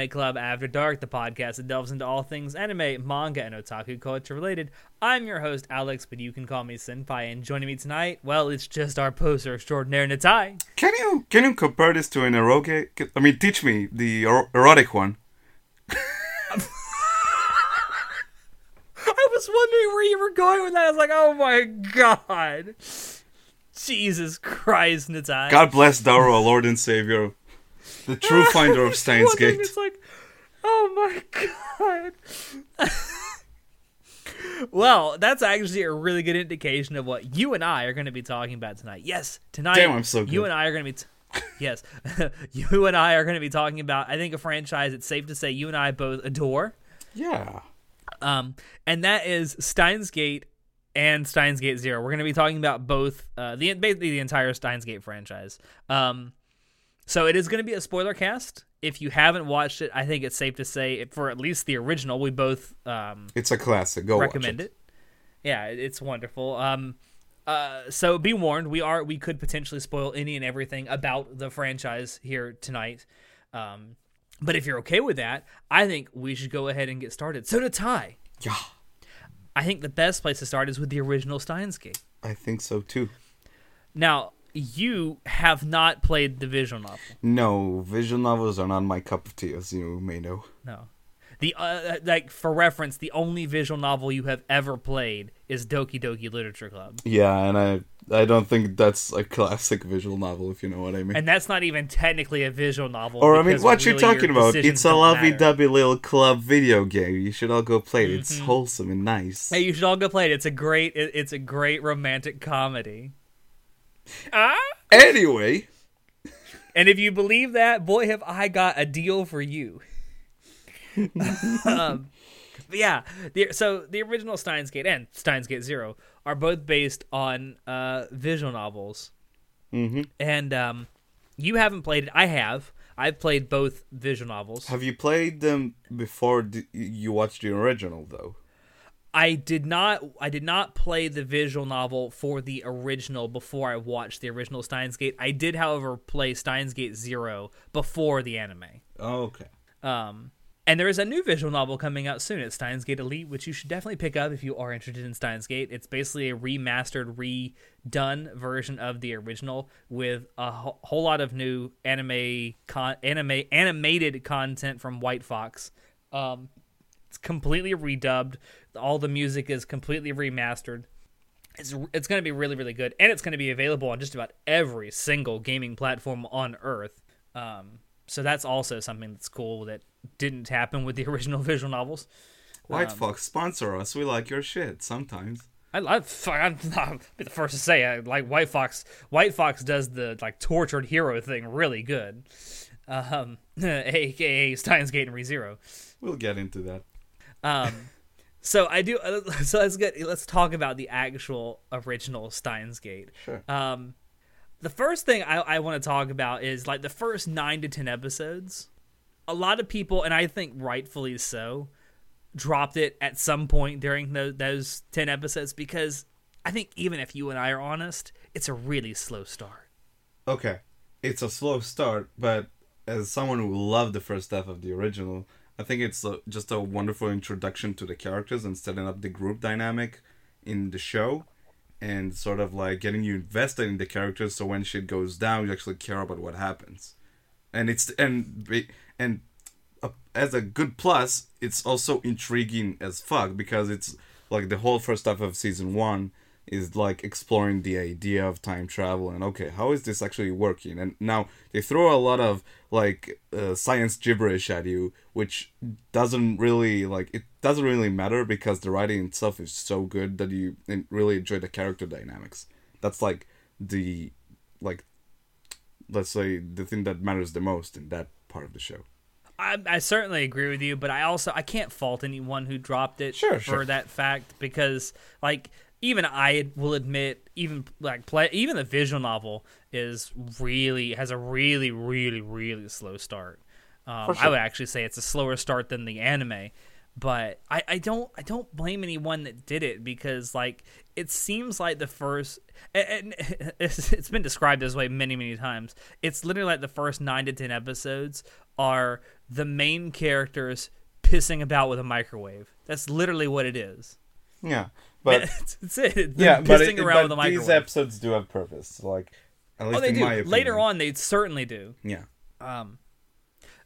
Anime Club After Dark, the podcast that delves into all things anime, manga, and otaku culture related. I'm your host, Alex, but you can call me Senpai. And joining me tonight, well, it's just our poser extraordinaire, Natai. Can you can you compare this to an erotic? I mean, teach me the er- erotic one. I was wondering where you were going with that. I was like, oh my god. Jesus Christ, Natai. God bless Daru, our Lord and Savior, the true finder of Steins Gate. It's like, oh my god. well, that's actually a really good indication of what you and I are going to be talking about tonight. Yes, tonight. Damn, I'm so You and I are going to be. T- yes, you and I are going to be talking about. I think a franchise. It's safe to say you and I both adore. Yeah. Um, and that is Steins Gate and Steins Gate Zero. We're going to be talking about both uh, the basically the entire Steins Gate franchise. Um, so it is going to be a spoiler cast. If you haven't watched it, I think it's safe to say for at least the original, we both um, It's a classic. Go recommend watch it. Yeah, it's wonderful. Um, uh, so be warned, we are we could potentially spoil any and everything about the franchise here tonight. Um, but if you're okay with that, I think we should go ahead and get started. So to tie, Yeah, I think the best place to start is with the original Steins Gate. I think so too. Now, you have not played the visual novel. No, visual novels are not my cup of tea, as you may know. No. The uh, like for reference, the only visual novel you have ever played is Doki Doki Literature Club. Yeah, and I I don't think that's a classic visual novel, if you know what I mean. And that's not even technically a visual novel. or I mean, what you really your talking about? It's a lovey-dovey little club video game. You should all go play it. It's wholesome and nice. Hey, you should all go play it. It's a great it, it's a great romantic comedy. Ah? Anyway, And if you believe that, boy, have I got a deal for you. um, yeah, the, so the original Steins Gate and Steins Gate Zero are both based on uh, visual novels. Mhm. And um, you haven't played it. I have. I've played both visual novels. have you played them before d- you watched the original though? I did not. I did not play the visual novel for the original before I watched the original Steins Gate. I did, however, play Steins Gate Zero before the anime. Oh, okay. Um, and there is a new visual novel coming out soon. It's Steins Gate Elite, which you should definitely pick up if you are interested in Steins Gate. It's basically a remastered, redone version of the original with a wh- whole lot of new anime, con- anime, animated content from White Fox. Um, it's completely redubbed. All the music is completely remastered. It's it's going to be really really good, and it's going to be available on just about every single gaming platform on Earth. Um, so that's also something that's cool that didn't happen with the original visual novels. White Fox sponsor us. We like your shit sometimes. I love. I'm not be the first to say I like White Fox. White Fox does the like tortured hero thing really good. Um, aka Steins Gate and ReZero. We'll get into that. Um, so I do. So let's get let's talk about the actual original Steins Gate. Sure. Um, the first thing I, I want to talk about is like the first nine to ten episodes. A lot of people, and I think rightfully so, dropped it at some point during those, those ten episodes because I think even if you and I are honest, it's a really slow start. Okay. It's a slow start, but as someone who loved the first half of the original, I think it's a, just a wonderful introduction to the characters and setting up the group dynamic in the show and sort of like getting you invested in the characters so when shit goes down you actually care about what happens. And it's and and uh, as a good plus, it's also intriguing as fuck because it's like the whole first half of season 1 is like exploring the idea of time travel and okay how is this actually working? And now they throw a lot of like uh, science gibberish at you which doesn't really like it doesn't really matter because the writing itself is so good that you really enjoy the character dynamics. That's like the like let's say the thing that matters the most in that part of the show. I, I certainly agree with you, but I also I can't fault anyone who dropped it Sure, for sure. that fact because like even I will admit even like play even the visual novel is really has a really really really slow start. Um, For I would actually say it's a slower start than the anime. but I, I don't I don't blame anyone that did it because like it seems like the first and it's, it's been described this way many many times. It's literally like the first nine to ten episodes are the main characters pissing about with a microwave. That's literally what it is. Yeah, but that's it. yeah, but, it, around but with these episodes do have purpose. Like at least oh, they in do. my opinion. Later on, they certainly do. Yeah. Um,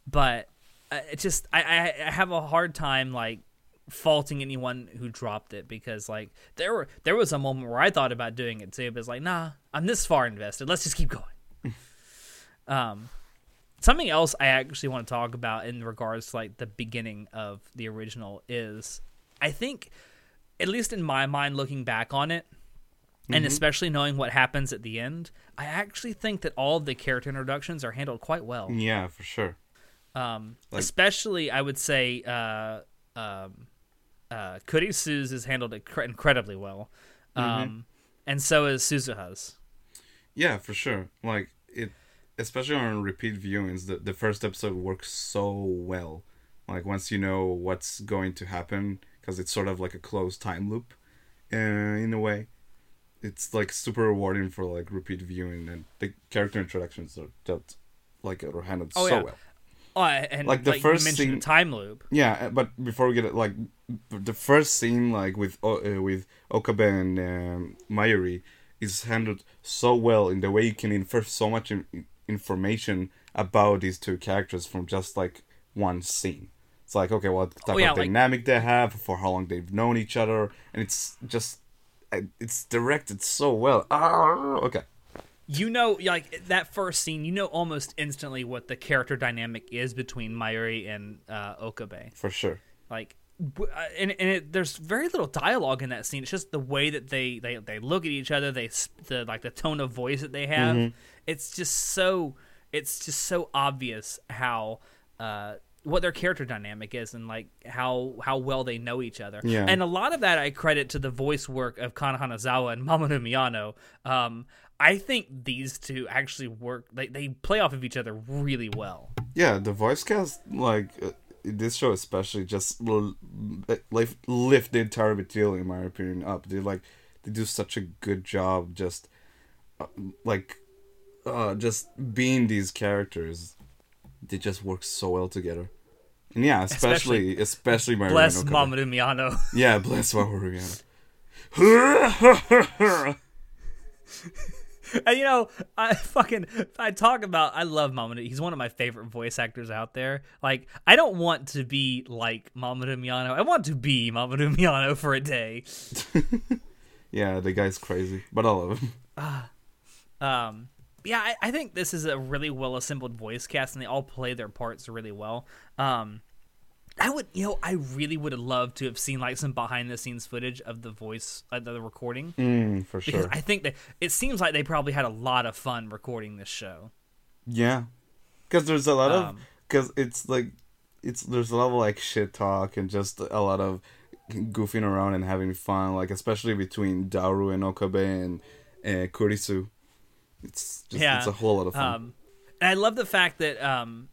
but uh, it just I, I I have a hard time like faulting anyone who dropped it because like there were there was a moment where I thought about doing it too, but it's like nah, I'm this far invested. Let's just keep going. um, something else I actually want to talk about in regards to like the beginning of the original is I think at least in my mind looking back on it and especially knowing what happens at the end, I actually think that all of the character introductions are handled quite well. Yeah, for sure. Um, Like- especially, I would say, uh, um, uh, Kurisu's is handled incre- incredibly well, um, and so is Suzuha's. Yeah, for sure. Like it, especially on repeat viewings, the the first episode works so well. Like once you know what's going to happen, because it's sort of like a closed time loop, uh, in a way. It's like super rewarding for like repeat viewing, and the character introductions are just like are handled Oh, so yeah. well. Oh, and Like, the like first scene- time loop. Yeah, uh, but before we get it, like the first scene, like with uh, with Okabe and um, Mayuri, is handled so well in the way you can infer so much in- information about these two characters from just like one scene. It's like okay, what type Oh, yeah, of like- dynamic they have, for how long they've known each other, and it's just it's directed so well. Ah, okay. You know, like that first scene, you know almost instantly what the character dynamic is between Mayuri and uh, Okabe. For sure. like uh, and, and it, there's very little dialogue in that scene it's just the way that they they, they look at each other they the like the tone of voice that they have Mm-hmm. it's just so it's just so obvious how uh what their character dynamic is and like how how well they know each other Yeah. and a lot of that i credit to the voice work of kana hanazawa and mamoru miyano um i think these two actually work they, they play off of each other really well Yeah, the voice cast, like uh, this show especially, just l- like lift the entire material, in my opinion, up. They like they do such a good job, just uh, like uh, just being these characters. They just work so well together. And yeah, especially especially, my bless mamoru miyano Yeah, bless Mamoru Miyano. And you know, I fucking I talk about I love Mamoru. He's one of my favorite voice actors out there. Like I don't want to be like Mamoru Miyano. I want to be Mamoru Miyano for a day. yeah, the guy's crazy, but I love him. Um yeah, I, I think this is a really well assembled voice cast and they all play their parts really well. Um I would, you know, I really would have loved to have seen like some behind the scenes footage of the voice, uh, the recording, Mm, for because sure. I think that it seems like they probably had a lot of fun recording this show. Yeah, because there's a lot of Um, because it's like it's there's a lot of like shit talk and just a lot of goofing around and having fun, like especially between Daru and Okabe and uh, Kurisu. It's just Yeah, it's a whole lot of fun. Um, and I love the fact that. Um,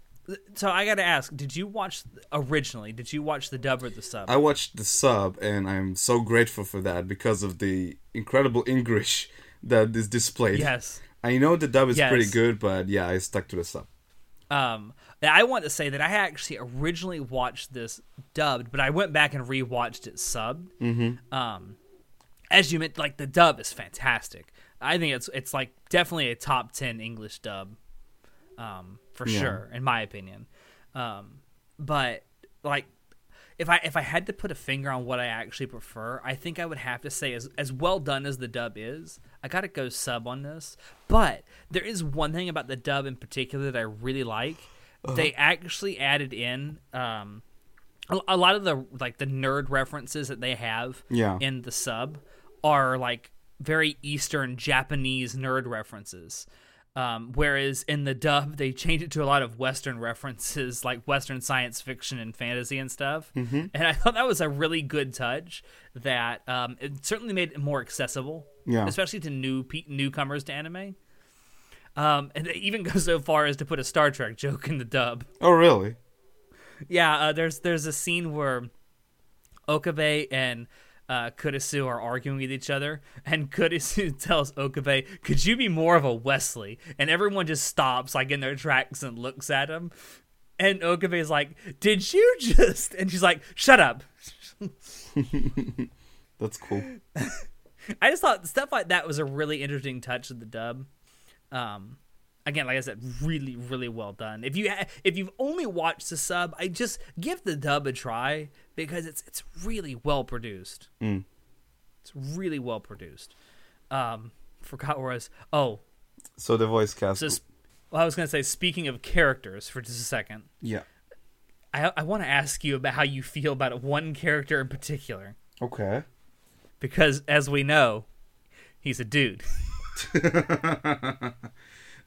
so I got to ask: Did you watch originally? Did you watch the dub or the sub? I watched the sub and I'm so grateful for that because of the incredible English that is displayed. yes. I know the dub is Yes. pretty good, but yeah, I stuck to the sub. Um, I want to say that I actually originally watched this dubbed, but I went back and rewatched it subbed. Mm-hmm. Um, as you meant, like the dub is fantastic. I think it's it's like definitely a top ten English dub, um, for Yeah. sure, in my opinion. Um, but like if I if I had to put a finger on what I actually prefer, I think I would have to say as as well done as the dub is, I gotta go sub on this. But there is one thing about the dub in particular that I really like. They actually added in um, a, a lot of the like the nerd references that they have Yeah. in the sub are like very Eastern Japanese nerd references. Um, whereas in the dub, they changed it to a lot of Western references, like Western science fiction and fantasy and stuff. Mm-hmm. And I thought that was a really good touch. That um, it certainly made it more accessible, Yeah. especially to new pe- newcomers to anime. Um, and it even goes so far as to put a Star Trek joke in the dub. Oh, really? Yeah, uh, there's there's a scene where Okabe and uh, Kurisu are arguing with each other, and Kurisu tells Okabe, "Could you be more of a Wesley?" And everyone just stops, like in their tracks, and looks at him. And Okabe's like, "Did you just?" And she's like, "Shut up." That's cool. I just thought stuff like that was a really interesting touch of the dub. Um, again, like I said, really, really well done. If you ha- if you've only watched the sub, I just give the dub a try because it's it's really well produced. Mm. It's really well produced. Um, forgot where I was. Oh, So the voice cast. so sp- well, I was gonna say. Speaking of characters, for just a second, yeah. I I want to ask you about how you feel about one character in particular Okay. because, as we know, he's a dude.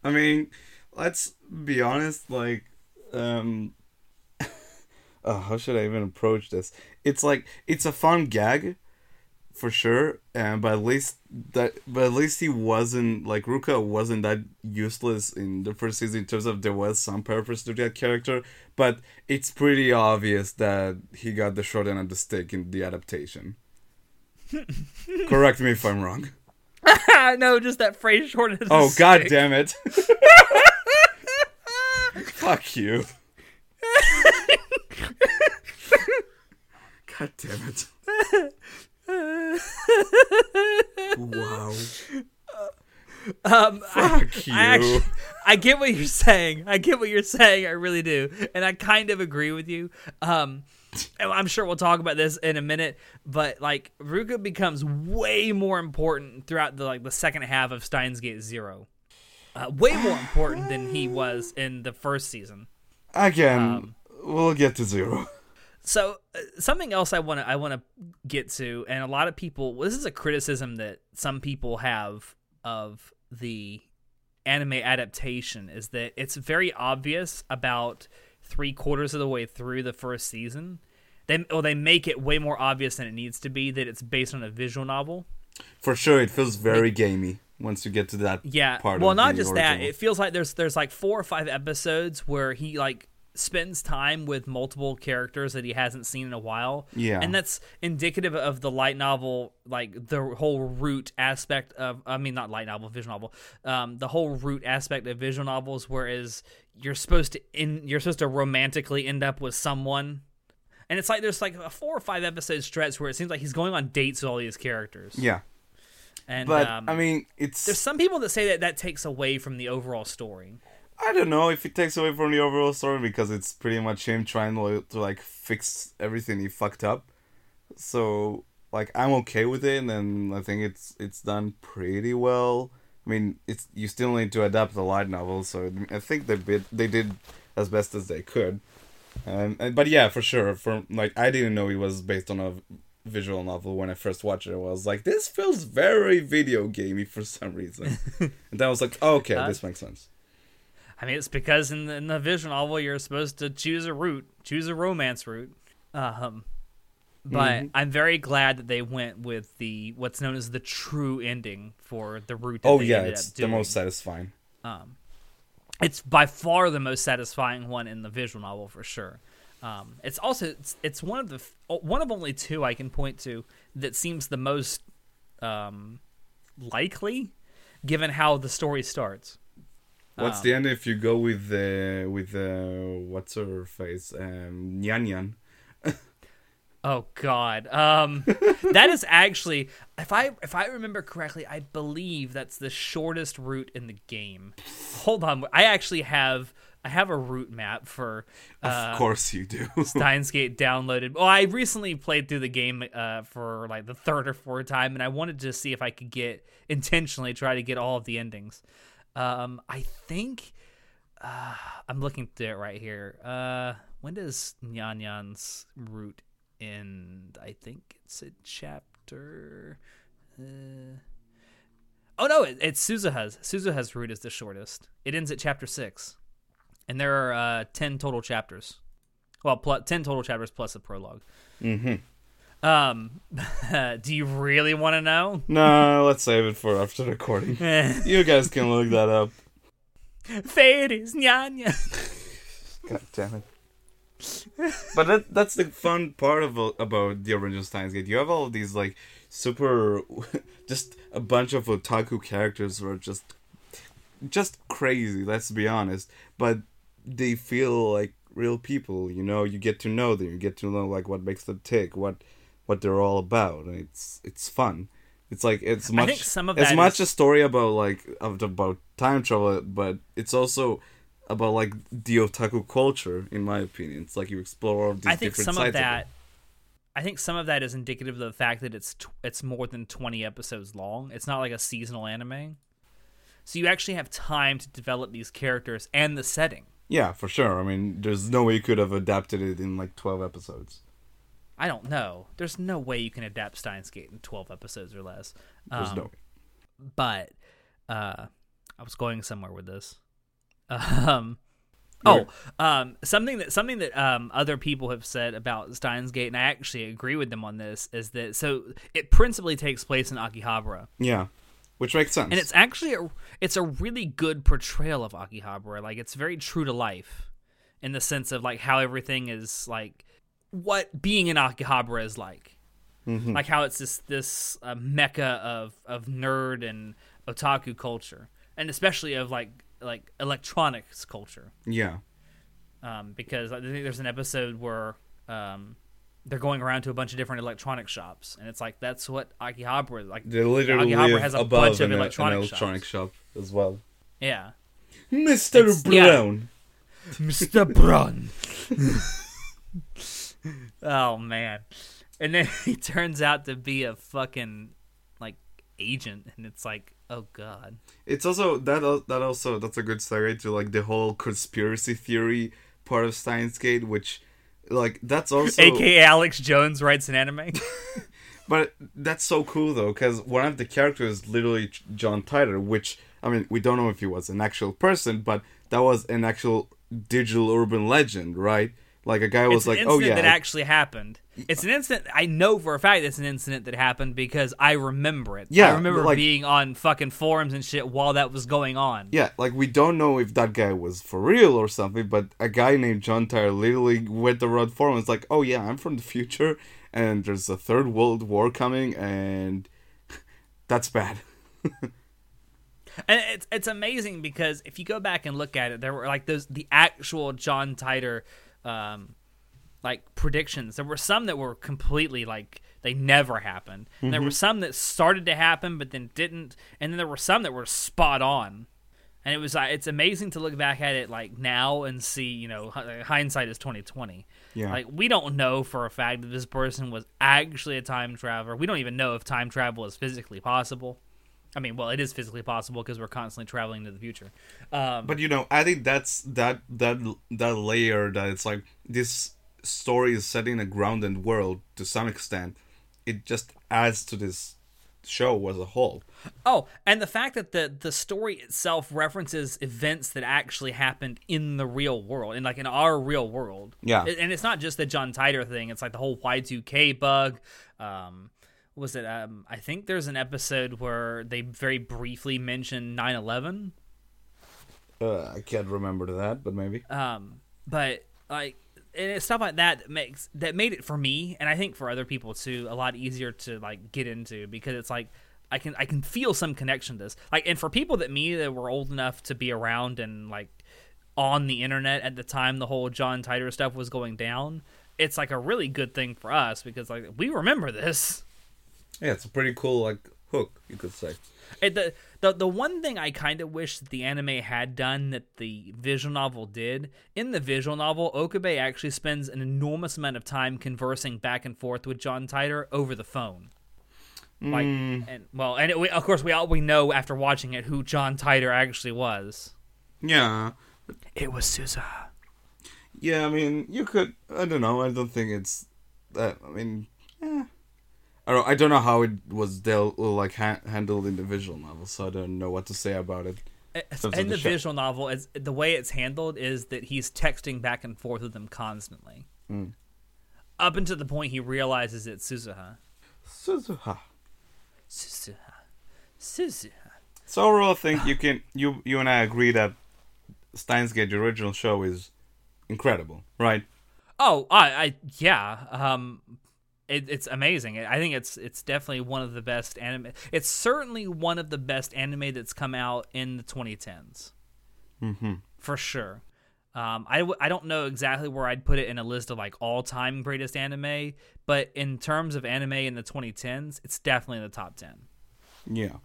I mean, let's be honest. Like, um, oh, how should I even approach this? It's like it's a fun gag, for sure. And but at least that, but at least he wasn't like Ruka wasn't that useless in the first season in terms of there was some purpose to that character. But it's pretty obvious that he got the short end of the stick in the adaptation. Correct me if I'm wrong. no, just that phrase short. of the Oh god stick. damn it. Fuck you. God damn it. wow. Um, I, Fuck you. I actually, I get what you're saying. I get what you're saying. I really do, and I kind of agree with you. Um, I'm sure we'll talk about this in a minute, but like Ruka becomes way more important throughout the like the second half of Steins Gate Zero. Uh, way more important than he was in the first season. Again, Um, we'll get to zero. So uh, something else I want to I want to get to, and a lot of people. This is a criticism that some people have of the anime adaptation is that it's very obvious about three quarters of the way through the first season. They or they make it way more obvious than it needs to be that it's based on a visual novel. For sure, it feels very gamey once you get to that Yeah. part well, not just that. It feels like there's there's like four or five episodes where he like spends time with multiple characters that he hasn't seen in a while. Yeah. And that's indicative of the light novel, like the whole route aspect of I mean not light novel, visual novel. Um, the whole route aspect of visual novels, whereas you're supposed to in you're supposed to romantically end up with someone. And it's like there's like a four or five episode stretch where it seems like he's going on dates with all these characters. Yeah. And But, um, I mean, it's. there's some people that say that that takes away from the overall story. I don't know if it takes away from the overall story because it's pretty much him trying to, to like fix everything he fucked up. So like I'm okay with it, and I think it's it's done pretty well. I mean, it's you still need to adapt the light novel, so I think they bit they did as best as they could. Um, and, but yeah, for sure, from like I didn't know it was based on a visual novel when I first watched it. I was like, this feels very video gamey for some reason, and then I was like, oh, okay, Uh, this makes sense. I mean, it's because in the, in the visual novel you're supposed to choose a route, choose a romance route. Um, but Mhm. I'm very glad that they went with the what's known as the true ending for the route. Oh yeah, it's the most satisfying. Um, it's by far the most satisfying one in the visual novel for sure. Um, it's also it's, it's one of the one of only two I can point to that seems the most um, likely, given how the story starts. What's Um, the end if you go with the with the what's her face um Nyan Nyan? Oh God, um, that is actually, if I if I remember correctly, I believe that's the shortest route in the game. Hold on, I actually have I have a route map for uh, Of course you do. Steins Gate downloaded. Well, I recently played through the game uh, for like the third or fourth time, and I wanted to see if I could get intentionally try to get all of the endings. Um, I think uh, I'm looking through it right here. Uh, when does Nyan Nyan's route end? I think it's a chapter. Uh... Oh no, it, it's Suzuha's. Suzuha's route is the shortest. It ends at chapter six, and there are uh, ten total chapters. Well, pl- ten total chapters plus a prologue. mm-hmm. Um, do you really want to know? No, let's save it for after recording. You guys can look that up. Faris, nyanya. God damn it. But that that's the fun part of about the original Steins Gate. You have all these like super, just a bunch of otaku characters who are just just crazy. Let's be honest, but they feel like real people. You know, you get to know them. You get to know like what makes them tick, what what they're all about, and it's it's fun. It's like it's much. I think some of it's much is- a story about like about time travel, but it's also about like the otaku culture. In my opinion, it's like you explore all these I think different some of that. it. I think some of that is indicative of the fact that it's it's more than twenty episodes long. It's not like a seasonal anime, so you actually have time to develop these characters and the setting. Yeah, for sure. I mean, there's no way you could have adapted it in like twelve episodes. I don't know. There's no way you can adapt Steins Gate in twelve episodes or less. There's Um, no way. but uh, I was going somewhere with this. Um, oh, um, something that something that um, other people have said about Steins Gate, and I actually agree with them on this, is that so it principally takes place in Akihabara, Yeah, which makes sense. and it's actually a it's a really good portrayal of Akihabara. Like it's very true to life, in the sense of like how everything is like what being in Akihabara is like. Like how it's this this uh, mecca of of nerd and otaku culture, and especially of like like electronics culture. yeah, Um, because I think there's an episode where um, they're going around to a bunch of different electronic shops, and it's like that's what Akihabara is like. they literally Akihabara has a bunch of an, an electronic electronic shop as well. Yeah, Mister It's- yeah. Brown. Mr. Brown. oh man, and then he turns out to be a fucking like agent, and it's like, oh god. It's also that that also that's a good segue to like the whole conspiracy theory part of Steins Gate, which like that's also AKA Alex Jones writes an anime. But that's so cool though, because one of the characters is literally John Titor, which I mean, we don't know if he was an actual person, but that was an actual digital urban legend, right? Like a guy was it's like, "Oh yeah, that actually happened. It's an incident I know for a fact it's an incident that happened because I remember it. Yeah, I remember like- being on fucking forums and shit while that was going on. yeah." Like we don't know if that guy was for real or something, but a guy named John Titor literally went around forum. It's like, "Oh yeah, I'm from the future, and there's a third world war coming, and that's bad." And it's it's amazing because if you go back and look at it, there were like those the actual John Titor um like predictions. There were some that were completely like they never happened. And there were some that started to happen but then didn't. And then there were some that were spot on. And it was uh, it's amazing to look back at it like now and see, you know, hindsight is 2020. Yeah. Like we don't know for a fact that this person was actually a time traveler. We don't even know if time travel is physically possible. I mean, well, it is physically possible because we're constantly traveling to the future. Um, But you know, I think that's that that that layer that it's like this story is set in a grounded world to some extent. It just adds to this show as a whole. oh, and the fact that the the story itself references events that actually happened in the real world, in like in our real world. Yeah. and it's not just the John Titor thing. It's like the whole Y two K bug. Um, was it? Um, I think there's an episode where they very briefly mention 9-11. Uh, I can't remember that, but maybe. um but like and it's stuff like that that makes that made it for me and i think for other people too a lot easier to like get into because it's like i can i can feel some connection to this like and for people that me that were old enough to be around and like on the internet at the time the whole john titor stuff was going down it's like a really good thing for us because like we remember this Yeah, it's a pretty cool like hook, you could say. It, the, the the one thing I kind of wish that the anime had done that the visual novel did in the visual novel, Okabe actually spends an enormous amount of time conversing back and forth with John Titor over the phone. Like hmm. and well, and it, we, of course we all we know after watching it who John Titor actually was. Yeah. It was Suza. Yeah, I mean, you could. I don't know. I don't think it's that. I mean, yeah. I don't. I don't know how it was dealt like ha- handled in the visual novel, so I don't know what to say about it. It's- terms of In the the show. visual novel, it's, the way it's handled is that he's texting back and forth with them constantly, up until the point he realizes it's Suzuha. Suzuha. Suzuha. Suzuha. So overall, I think you can you you and I agree that Steins Gate, the original show, is incredible, right? Oh, I, I yeah. Um, it, it's amazing. I think it's it's definitely one of the best anime. It's certainly one of the best anime that's come out in the 2010s. Mm-hmm. For sure. Um, I, w- I don't know exactly where I'd put it in a list of like all time greatest anime, but in terms of anime in the 2010s, it's definitely in the top 10. Yeah.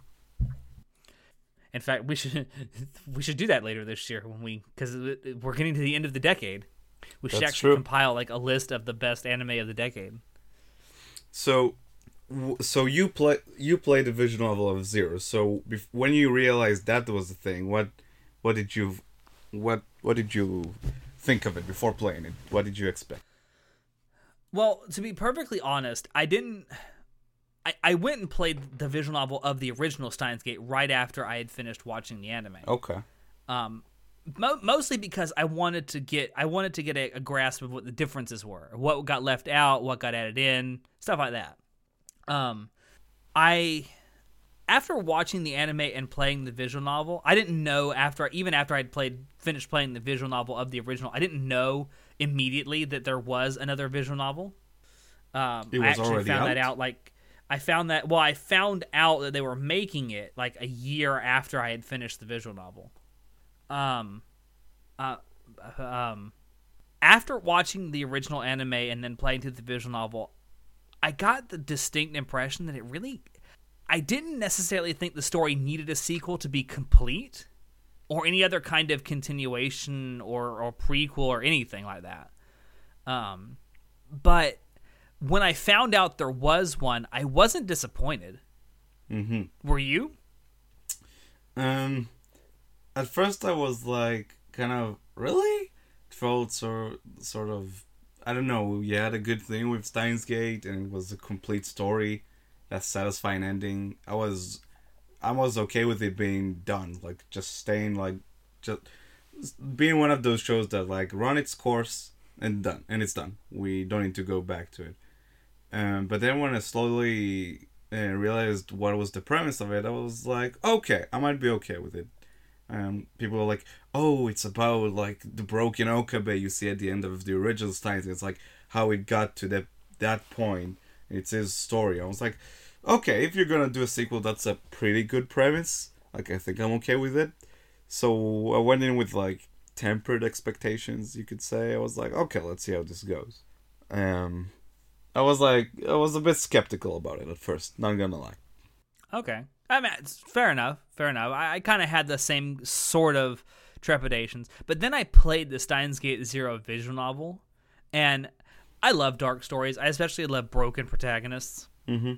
In fact, we should we should do that later this year when we because we're getting to the end of the decade. We should That's actually true. compile like a list of the best anime of the decade. So, so you play you played the visual novel of Zero. So bef- when you realized that was the thing, what what did you what what did you think of it before playing it? What did you expect? Well, to be perfectly honest, I didn't. I, I went and played the visual novel of the original Steins Gate right after I had finished watching the anime. Okay. Um, mo- mostly because I wanted to get I wanted to get a, a grasp of what the differences were, what got left out, what got added in, stuff like that. Um, I after watching the anime and playing the visual novel, I didn't know after even after I'd played finished playing the visual novel of the original, I didn't know immediately that there was another visual novel. Um, I actually found that out? out like I found that well, I found out that they were making it like a year after I had finished the visual novel. Um, uh, um, after watching the original anime and then playing through the visual novel, I got the distinct impression that it really, I didn't necessarily think the story needed a sequel to be complete, or any other kind of continuation or or prequel or anything like that. Um, but when I found out there was one, I wasn't disappointed. Mm-hmm. Were you? Um, at first I was like, kind of, really? It felt sort sort of, I don't know. You had a good thing with Steins Gate, and it was a complete story, that satisfying ending. I was, I was okay with it being done, like just staying like, just being one of those shows that like run its course and done, and it's done. We don't need to go back to it. Um, but then when I slowly uh, realized what was the premise of it, I was like, okay, I might be okay with it. Um, people are like, oh, it's about like the broken Okabe you see at the end of the original Steins. It's like how it got to that that point. It's his story. I was like, okay, if you're gonna do a sequel, that's a pretty good premise. Like I think I'm okay with it. So I went in with like tempered expectations, you could say. I was like, okay, let's see how this goes. Um, I was like, I was a bit skeptical about it at first. Not gonna lie. Okay. I mean, fair enough. Fair enough. I, I kind of had the same sort of trepidations, but then I played the Steins Gate Zero visual novel, and I love dark stories. I especially love broken protagonists. Mm-hmm.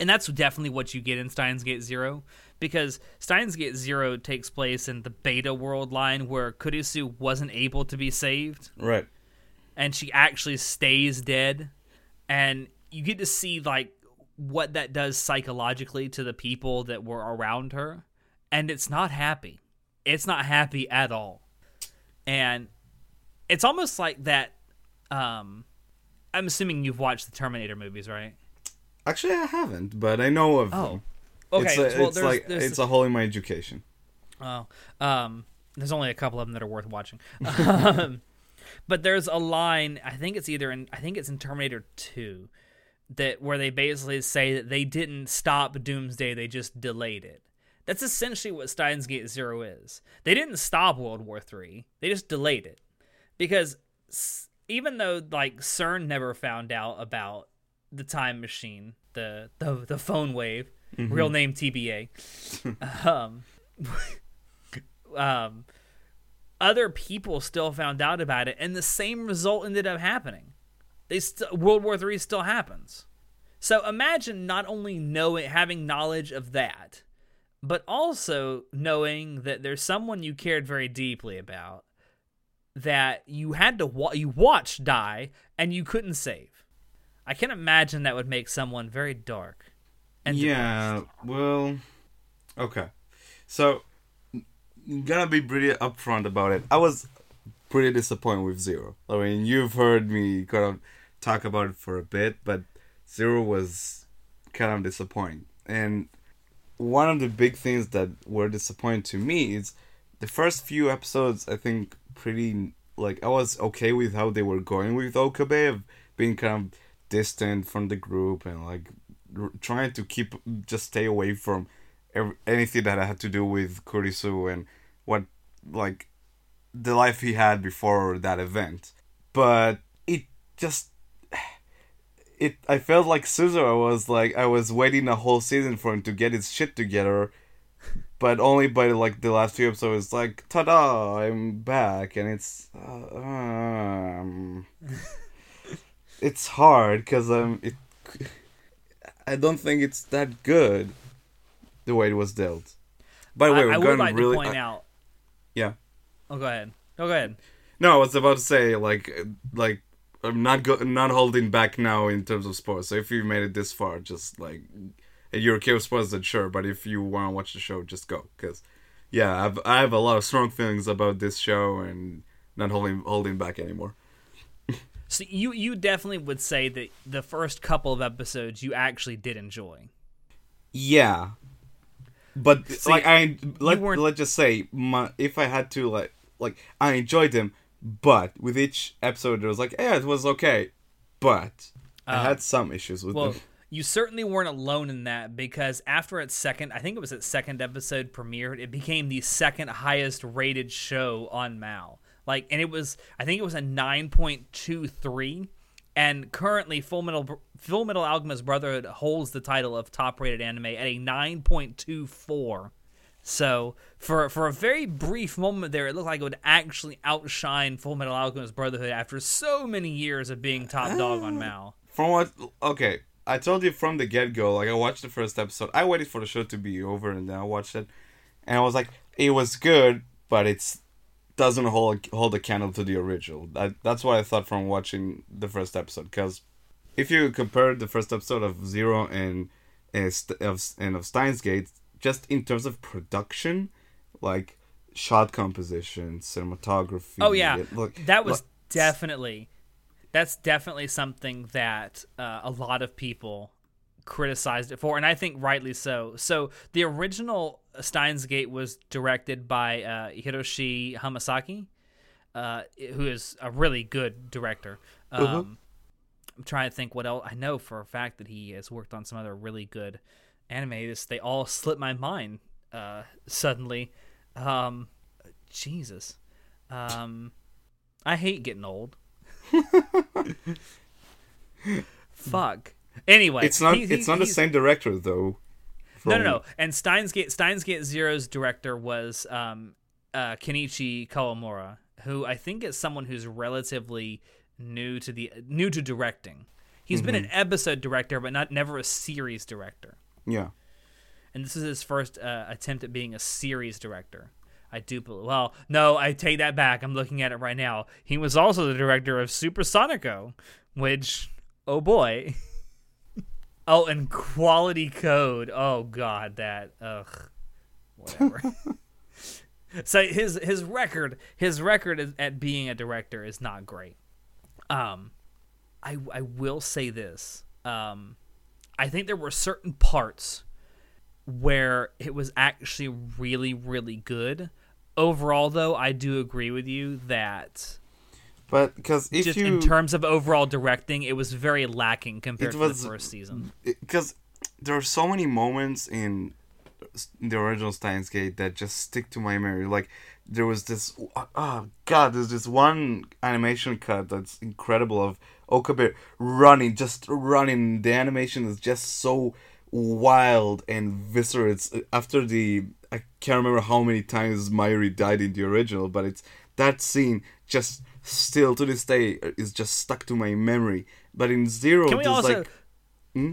And that's definitely what you get in Steins Gate Zero, because Steins Gate Zero takes place in the beta world line where Kurisu wasn't able to be saved, Right. and she actually stays dead and you get to see like what that does psychologically to the people that were around her and it's not happy it's not happy at all and it's almost like that um i'm assuming you've watched the terminator movies right Actually, I haven't, but I know of Oh, them. okay It's, a, well it's there's, like there's it's a hole in my education. Oh, um, there's only a couple of them that are worth watching. um, but there's a line. I think it's either in. I think it's in Terminator Two, that where they basically say that they didn't stop Doomsday. They just delayed it. That's essentially what Steins Gate Zero is. They didn't stop World War Three. They just delayed it because even though like CERN never found out about the time machine, the the the phone wave, real name TBA. um, um, other people still found out about it, and the same result ended up happening. They st- World War Three still happens. So imagine not only knowing, having knowledge of that, but also knowing that there's someone you cared very deeply about that you had to wa- you watched die and you couldn't save. I can imagine that would make someone very dark. And yeah. Well. Okay. So, n- gonna be pretty upfront about it. I was pretty disappointed with Zero. I mean, you've heard me kind of talk about it for a bit, but Zero was kind of disappointing. And one of the big things that were disappointing to me is the first few episodes. I think pretty like I was okay with how they were going with Okabe of being kind of distant from the group and like r- trying to keep just stay away from ev- anything that had to do with Kurisu and what like the life he had before that event. But it just it I felt like Suzuha was like I was waiting a whole season for him to get his shit together, but only by like the last few episodes. It's like ta-da, I'm back, and it's uh, um, it's hard because um it I don't think it's that good the way it was dealt. By the way, I, we're I would going like really to point I- out. yeah. Oh, go ahead. Oh, go ahead. No, I was about to say like like I'm not go- not holding back now in terms of sports. So if you made it this far, just like and you're okay with sports, then sure. But if you want to watch the show, just go because yeah, I've I have a lot of strong feelings about this show and not holding holding back anymore. So you you definitely would say that the first couple of episodes you actually did enjoy. Yeah, but See, like I let let just say my if I had to like like I enjoyed them, but with each episode it was like yeah it was okay, but I Uh, had some issues with Well, them. you certainly weren't alone in that because after its second, I think it was its second episode premiered, it became the second highest rated show on Mal. Like, and it was, I think it was a nine point two three, and currently Full Metal Full Metal Alchemist Brotherhood holds the title of top rated anime at a nine point two four. So for for a very brief moment there, it looked like it would actually outshine Full Metal Alchemist Brotherhood after so many years of being top dog on ah. Mal. From what? Okay, I told you from the get go. Like I watched the first episode. I waited for the show to be over, and then I watched it, and I was like, it was good, but it's doesn't hold hold a candle to the original. That, that's what I thought from watching the first episode. Because if you compare the first episode of Zero and and of and of Steins Gate, just in terms of production, like shot composition, cinematography. Oh yeah, it- look- that was look- definitely that's definitely something that uh, a lot of people criticized it for, and I think rightly so. So the original Steins Gate was directed by uh, Hiroshi Hamasaki, uh, who is a really good director. Um, Mhm. I'm trying to think what else. I know for a fact that he has worked on some other really good anime. This they all slip my mind uh, suddenly. Um, Jesus, um, I hate getting old. Fuck. Anyway, It's not. he- he- it's not the same director though. No, no, no. And Steins Gate, Steins Gate Zero's director was um, uh, Kenichi Kawamura, who I think is someone who's relatively new to the new to directing. He's been an Mm-hmm. episode director, but not never a series director. Yeah. And this is his first uh, attempt at being a series director. I do believe. Well, no, I take that back. I'm looking at it right now. He was also the director of Supersonico, which, oh boy. oh, and Qualidea Code. Oh god, that. Ugh. Whatever. so his his record his record at being a director is not great. Um, I I will say this. Um, I think there were certain parts where it was actually really really good. Overall, though, I do agree with you that But because if just you in terms of overall directing, it was very lacking compared to was- the first season. because there are so many moments in the original Steins Gate that just stick to my memory. Like there was this, oh god, there's this one animation cut that's incredible of Okabe running, just running. The animation is just so wild and visceral. It's after the I can't remember how many times Mayuri died in the original, but it's that scene just still to this day is just stuck to my memory. But in Zero, Can we also? like Hmm?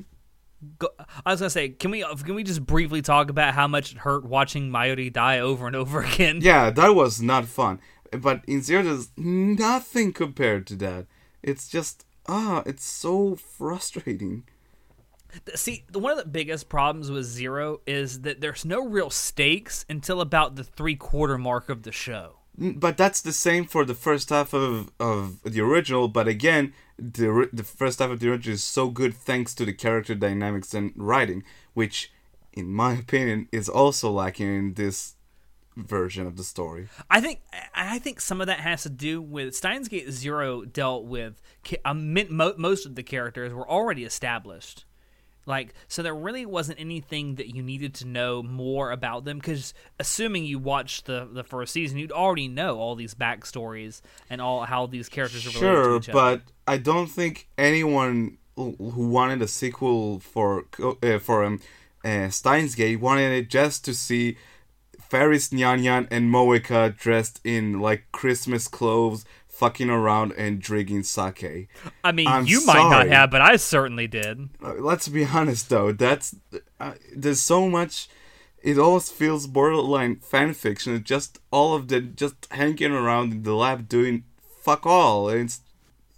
Go, I was gonna say, can we can we just briefly talk about how much it hurt watching Mayuri die over and over again? Yeah, that was not fun. But in Zero, there's nothing compared to that. It's just ah, it's so frustrating. See, the- one of the biggest problems with Zero is that there's no real stakes until about the three quarter mark of the show. But that's the same for the first half of, of the original. But again, the the first half of the original is so good thanks to the character dynamics and writing, which, in my opinion, is also lacking in this version of the story. I think I think some of that has to do with Steins Gate Zero dealt with um, most of the characters were already established. Like, so there really wasn't anything that you needed to know more about them because, assuming you watched the the first season, you'd already know all these backstories and all how these characters are related sure, to each but. I don't think anyone who wanted a sequel for uh, for um, uh, Steins Gate wanted it just to see Faris Nyan Nyan and Moeka dressed in like Christmas clothes fucking around and drinking sake. I mean, I'm you might not have, but I certainly did. Uh, let's be honest though that's uh, there's so much it almost feels borderline fan fiction it's just all of the just hanging around in the lab doing fuck all and it's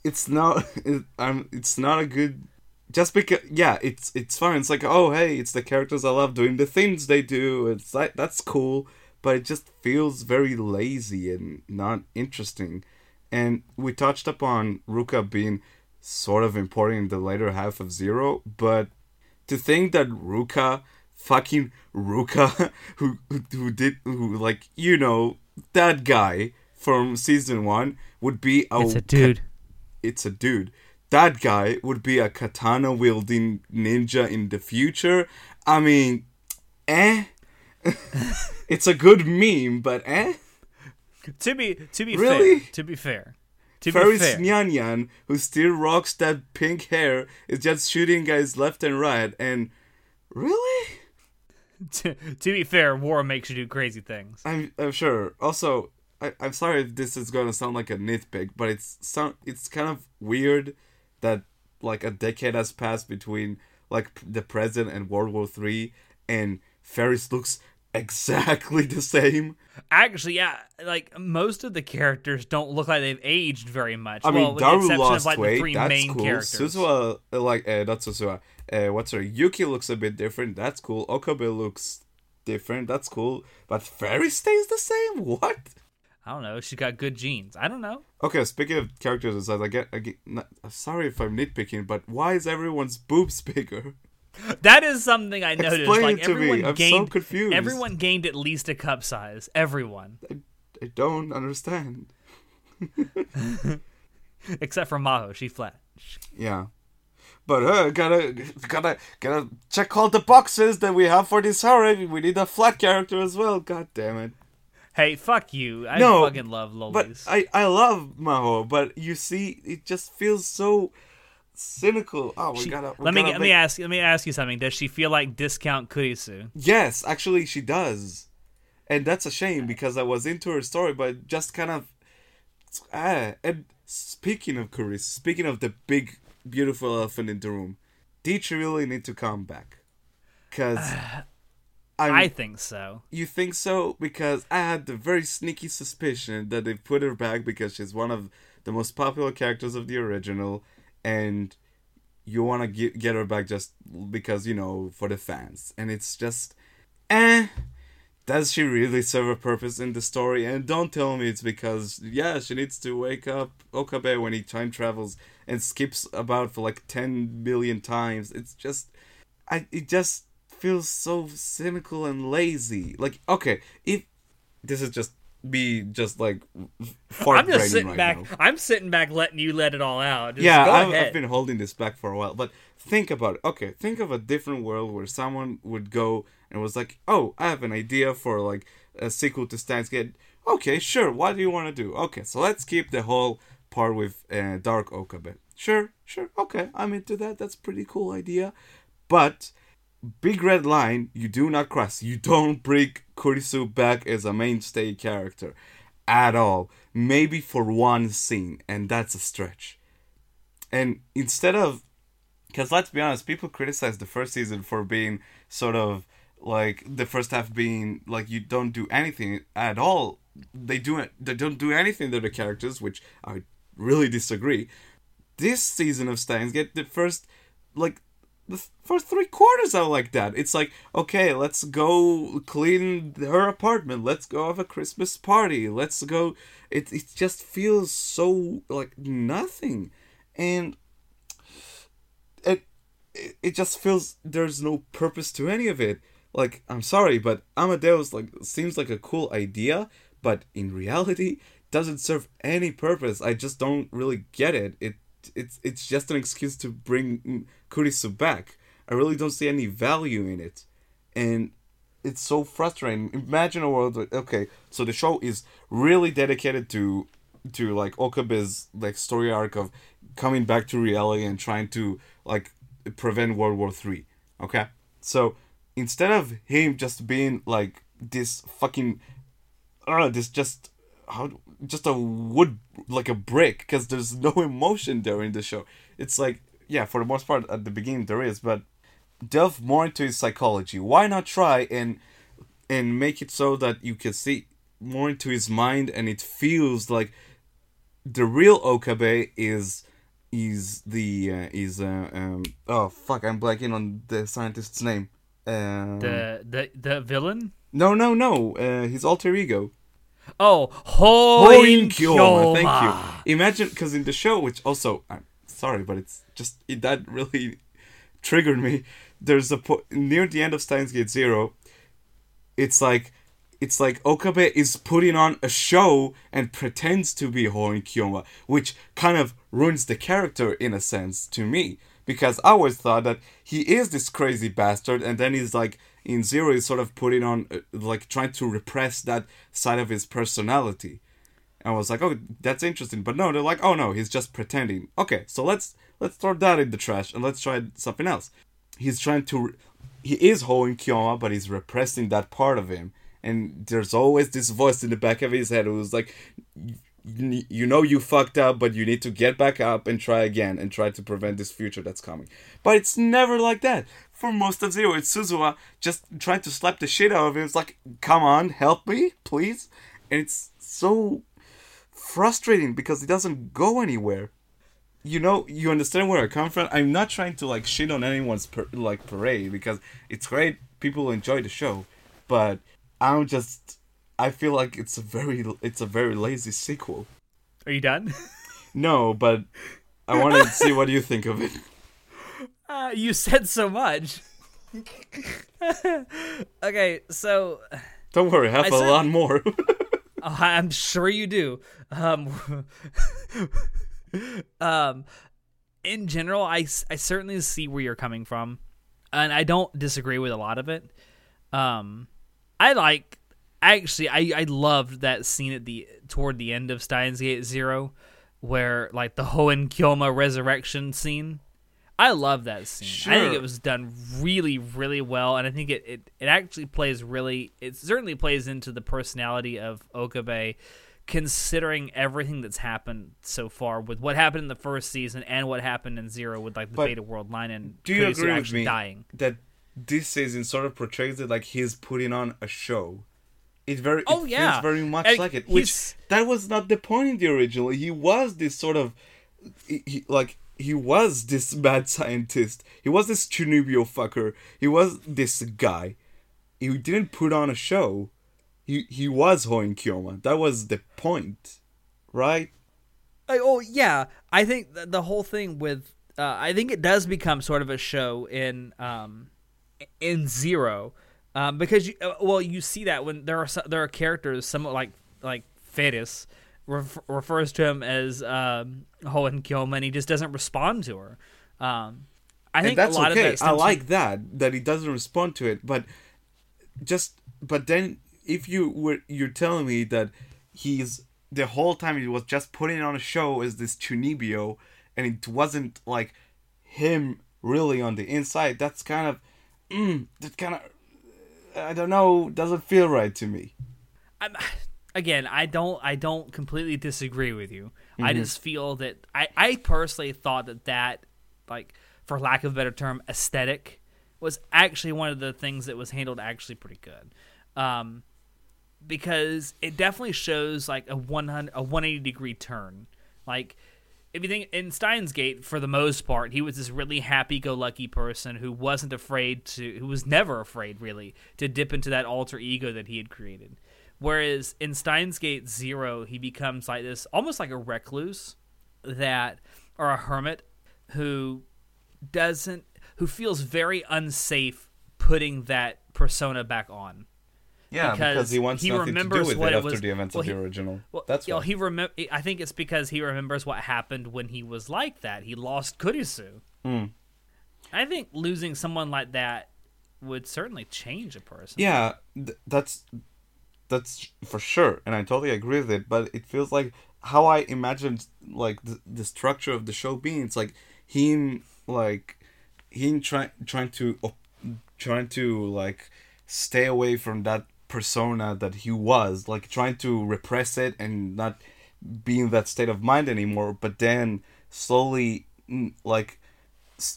it's not it, um, it's not a good just because yeah it's it's fine it's like oh hey it's the characters i love doing the things they do it's like that's cool but it just feels very lazy and not interesting and we touched upon ruka being sort of important in the later half of Zero, but to think that Ruka, fucking Ruka, who, who who did who like you know that guy from season one would be a It's a dude. it's a dude. That guy would be a katana wielding ninja in the future. I mean, eh. it's a good meme, but eh. To be to be Really? fair, to be fair, to be fair, Nyan Nyan, who still rocks that pink hair, is just shooting guys left and right. And really, to, to be fair, war makes you do crazy things. I'm I'm sure. Also, I, I'm sorry if this is gonna sound like a nitpick, but it's sound it's kind of weird that like a decade has passed between like the present and World War Three, and Faris looks exactly the same. Actually, yeah, like most of the characters don't look like they've aged very much. I well, mean, with the Daru exception lost of like weight. the three That's main cool. characters. Suzuha, uh, like, uh, not Suzuha. Uh, what's her? Yuki looks a bit different. That's cool. Okabe looks different. That's cool. But Faris stays the same. What? I don't know. She's got good genes. I don't know. Okay, speaking of characters aside, I get, I get not, I'm sorry if I'm nitpicking, but why is everyone's boobs bigger? That is something I noticed. Explain like it to me. everyone I'm so gained, confused. Everyone gained at least a cup size. Everyone, I, I don't understand. except for Maho. She flat. Yeah. But uh, gotta gotta gotta check all the boxes that we have for this horror. We need a flat character as well. God damn it. Hey, fuck you. I No, fucking love But. I, I love Maho, but you see, it just feels so cynical. Oh, we She- gotta. we let me gotta let me ask let me ask you something. Does she feel like discount Kurisu? Yes, actually, she does, and that's a shame because I was into her story, but just kind of. Ah, and speaking of Kuris, speaking of the big, beautiful elephant in the room, did you really need to come back? Because. I think so. You think so? Because I had the very sneaky suspicion that they put her back because she's one of the most popular characters of the original, and you want to get get her back just because you know for the fans, and it's just, eh. Does she really serve a purpose in the story? And don't tell me it's because yeah, she needs to wake up Okabe when he time travels and skips about for like ten million times. It's just, I it just feels so cynical and lazy. Like, okay, if this is just me, just like fart I'm just sitting right back. now. I'm sitting back, letting you let it all out. Just yeah, go I've, ahead. I've been holding this back for a while. But think about it. Okay, think of a different world where someone would go and was like, "Oh, I have an idea for like a sequel to Steins Gate." Okay, sure. What do you want to do? Okay, so let's keep the whole part with uh, Dark Okabe. Sure, sure. Okay, I'm into that. That's a pretty cool idea. But big red line you do not cross. You don't bring Kurisu back as a mainstay character at all. Maybe for one scene, and that's a stretch. And instead of, because let's be honest, people criticize the first season for being sort of like the first half being like you don't do anything at all. They do it. They don't do anything to the characters, which I really disagree. This season of Steins Gate, the first like the first three quarters are like that. It's like, okay, let's go clean her apartment. Let's go have a Christmas party. Let's go. It it just feels so like nothing, and it it, just feels there's no purpose to any of it. like I'm sorry, but Amadeus like seems like a cool idea, but in reality doesn't serve any purpose. I just don't really get it. It it's it's just an excuse to bring Kurisu back. I really don't see any value in it, and it's so frustrating. Imagine a world where, okay, so the show is really dedicated to to like Okabe's like story arc of coming back to reality and trying to like prevent World War Three. Okay, so instead of him just being like this fucking uh this just how just a wood like a brick because there's no emotion during the show. It's like yeah for the most part at the beginning there is but delve more into his psychology. Why not try and and make it so that you can see more into his mind and it feels like the real okabe is is the uh, is uh, um oh fuck i'm blanking on the scientist's name. Um, the the the villain? No no no uh, his alter ego Oh, Hoin Kyoma. Thank you. Imagine, because in the show, which also, I'm sorry, but it's just, it, that really triggered me. There's a, po- near the end of Steins Gate Zero, it's like, it's like Okabe is putting on a show and pretends to be Hoin Kyoma, which kind of ruins the character in a sense to me. Because I always thought that he is this crazy bastard, and then he's like, in Zero is sort of putting on uh, like trying to repress that side of his personality. And I was like, oh, that's interesting. But no, they're like, oh no, he's just pretending. Okay, so let's let's throw that in the trash and let's try something else. He's trying to, he is Hoin Kyoma, but he's repressing that part of him. And there's always this voice in the back of his head who's like, you know you fucked up, but you need to get back up and try again and try to prevent this future that's coming. But it's never like that. For most of Zero, it's Suzuha just trying to slap the shit out of him. It's like, come on, help me, please. And it's so frustrating because it doesn't go anywhere. You know, you understand where I come from. I'm not trying to like shit on anyone's per- like parade because it's great. People enjoy the show, but I'm just I feel like it's a very it's a very lazy sequel. Are you done? no, but I wanted to see what you think of it. Uh, you said so much. okay, so don't worry, I have I a said, lot more. oh, I'm sure you do. Um, um, in general, I, I certainly see where you're coming from, and I don't disagree with a lot of it. Um, I like actually I I loved that scene at the toward the end of Steins Gate Zero, where like the Hoin Kyoma resurrection scene. I love that scene. Sure. I think it was done really, really well, and I think it, it, it actually plays really. It certainly plays into the personality of Okabe, considering everything that's happened so far with what happened in the first season and what happened in Zero with like the but Beta World line and do you agree with me dying. that this season sort of portrays it like he's putting on a show? It very oh it yeah, feels very much and like it. Which that was not the point in the original. He was this sort of, he, he, like he was this mad scientist. He was this Chunibyo fucker. He was this guy. He didn't put on a show. He he was Hoin Kyoma. That was the point, right? oh yeah, I think the whole thing with uh, I think it does become sort of a show in um in Zero um, because you, uh, well, you see that when there are there are characters somewhat like like Fetus ref- refers to him as um, Hoin Kyoma, and he just doesn't respond to her. Um, I think and that's okay. That I like from... that that he doesn't respond to it, but just but then if you were you're telling me that he's the whole time he was just putting on a show as this Chunibyo, and it wasn't like him really on the inside. That's kind of mm, that kind of I don't know, doesn't feel right to me. I'm, again, I don't I don't completely disagree with you. Mm-hmm. I just feel that I I personally thought that that like for lack of a better term aesthetic was actually one of the things that was handled actually pretty good. Um, because it definitely shows like a 100 a 180 degree turn. Like if you think in Steins Gate, for the most part, he was this really happy-go-lucky person who wasn't afraid to, who was never afraid really to dip into that alter ego that he had created. Whereas in Steins Gate Zero, he becomes like this, almost like a recluse that, or a hermit who doesn't, who feels very unsafe putting that persona back on. Yeah, because, because he wants he nothing to remembers do with what it it after was- the events well, of he- the original. Well, That's you know, he remem- I think it's because he remembers what happened when he was like that. He lost Kurisu. Mm. I think losing someone like that would certainly change a person. Yeah, th- that's that's for sure, and I totally agree with it. But it feels like how I imagined like the, the structure of the show being. It's like him like him trying trying to trying to like stay away from that persona that he was, like trying to repress it and not be in that state of mind anymore. But then slowly, like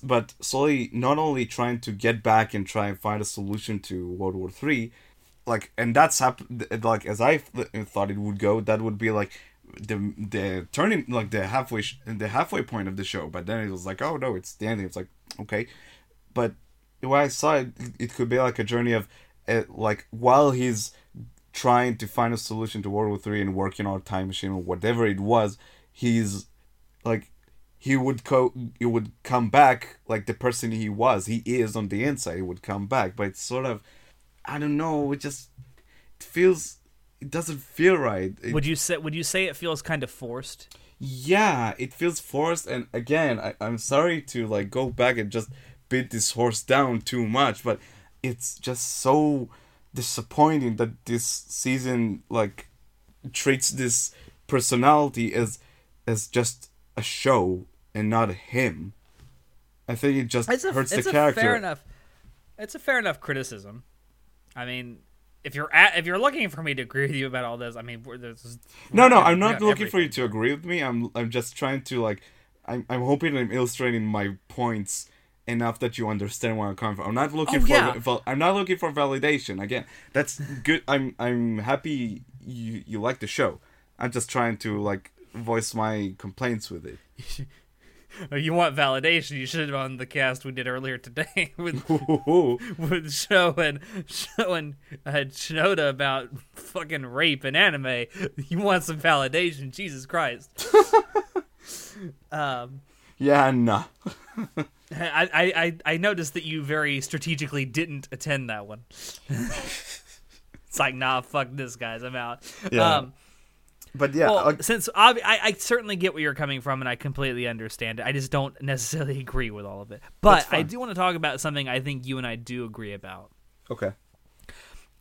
but slowly not only trying to get back and try and find a solution to World War Three, like and that's happened like as I th- thought it would go. That would be like the the turning like the halfway sh- the halfway point of the show. But then it was like oh no, it's the ending. It's like okay, but way I saw it, it could be like a journey of uh, like while he's trying to find a solution to World War Three and working on a time machine or whatever it was, he's like he would co he would come back like the person he was. He is on the inside. He would come back. But it's sort of i don't know. It just it feels it doesn't feel right. It- Would you say would you say it feels kind of forced? yeah it feels forced. And again I, i'm sorry to like go back and just beat this horse down too much but it's just so disappointing that this season like treats this personality as as just a show and not him i think it just It's a, hurts it's the a character fair enough. It's a fair enough criticism. I mean, if you're at, if you're looking for me to agree with you about all this, I mean, there's No, no, I'm not looking for you to agree with me. I'm I'm just trying to like I'm I'm hoping I'm illustrating my points enough that you understand where I'm coming from. I'm not looking Oh, for yeah. val- I'm not looking for validation. Again, that's good. I'm I'm happy you you like the show. I'm just trying to like voice my complaints with it. You want validation, you should have on the cast we did earlier today with Ooh, with showing showing uh, Shinoda about fucking rape and anime. You want some validation? Jesus Christ. um, yeah, nah. I, I I noticed that you very strategically didn't attend that one. it's like, nah, fuck this, guys. I'm out. Yeah. Um, But yeah, well, since I, I certainly get where you're coming from, and I completely understand it. I just don't necessarily agree with all of it. But I do want to talk about something I think you and I do agree about. okay.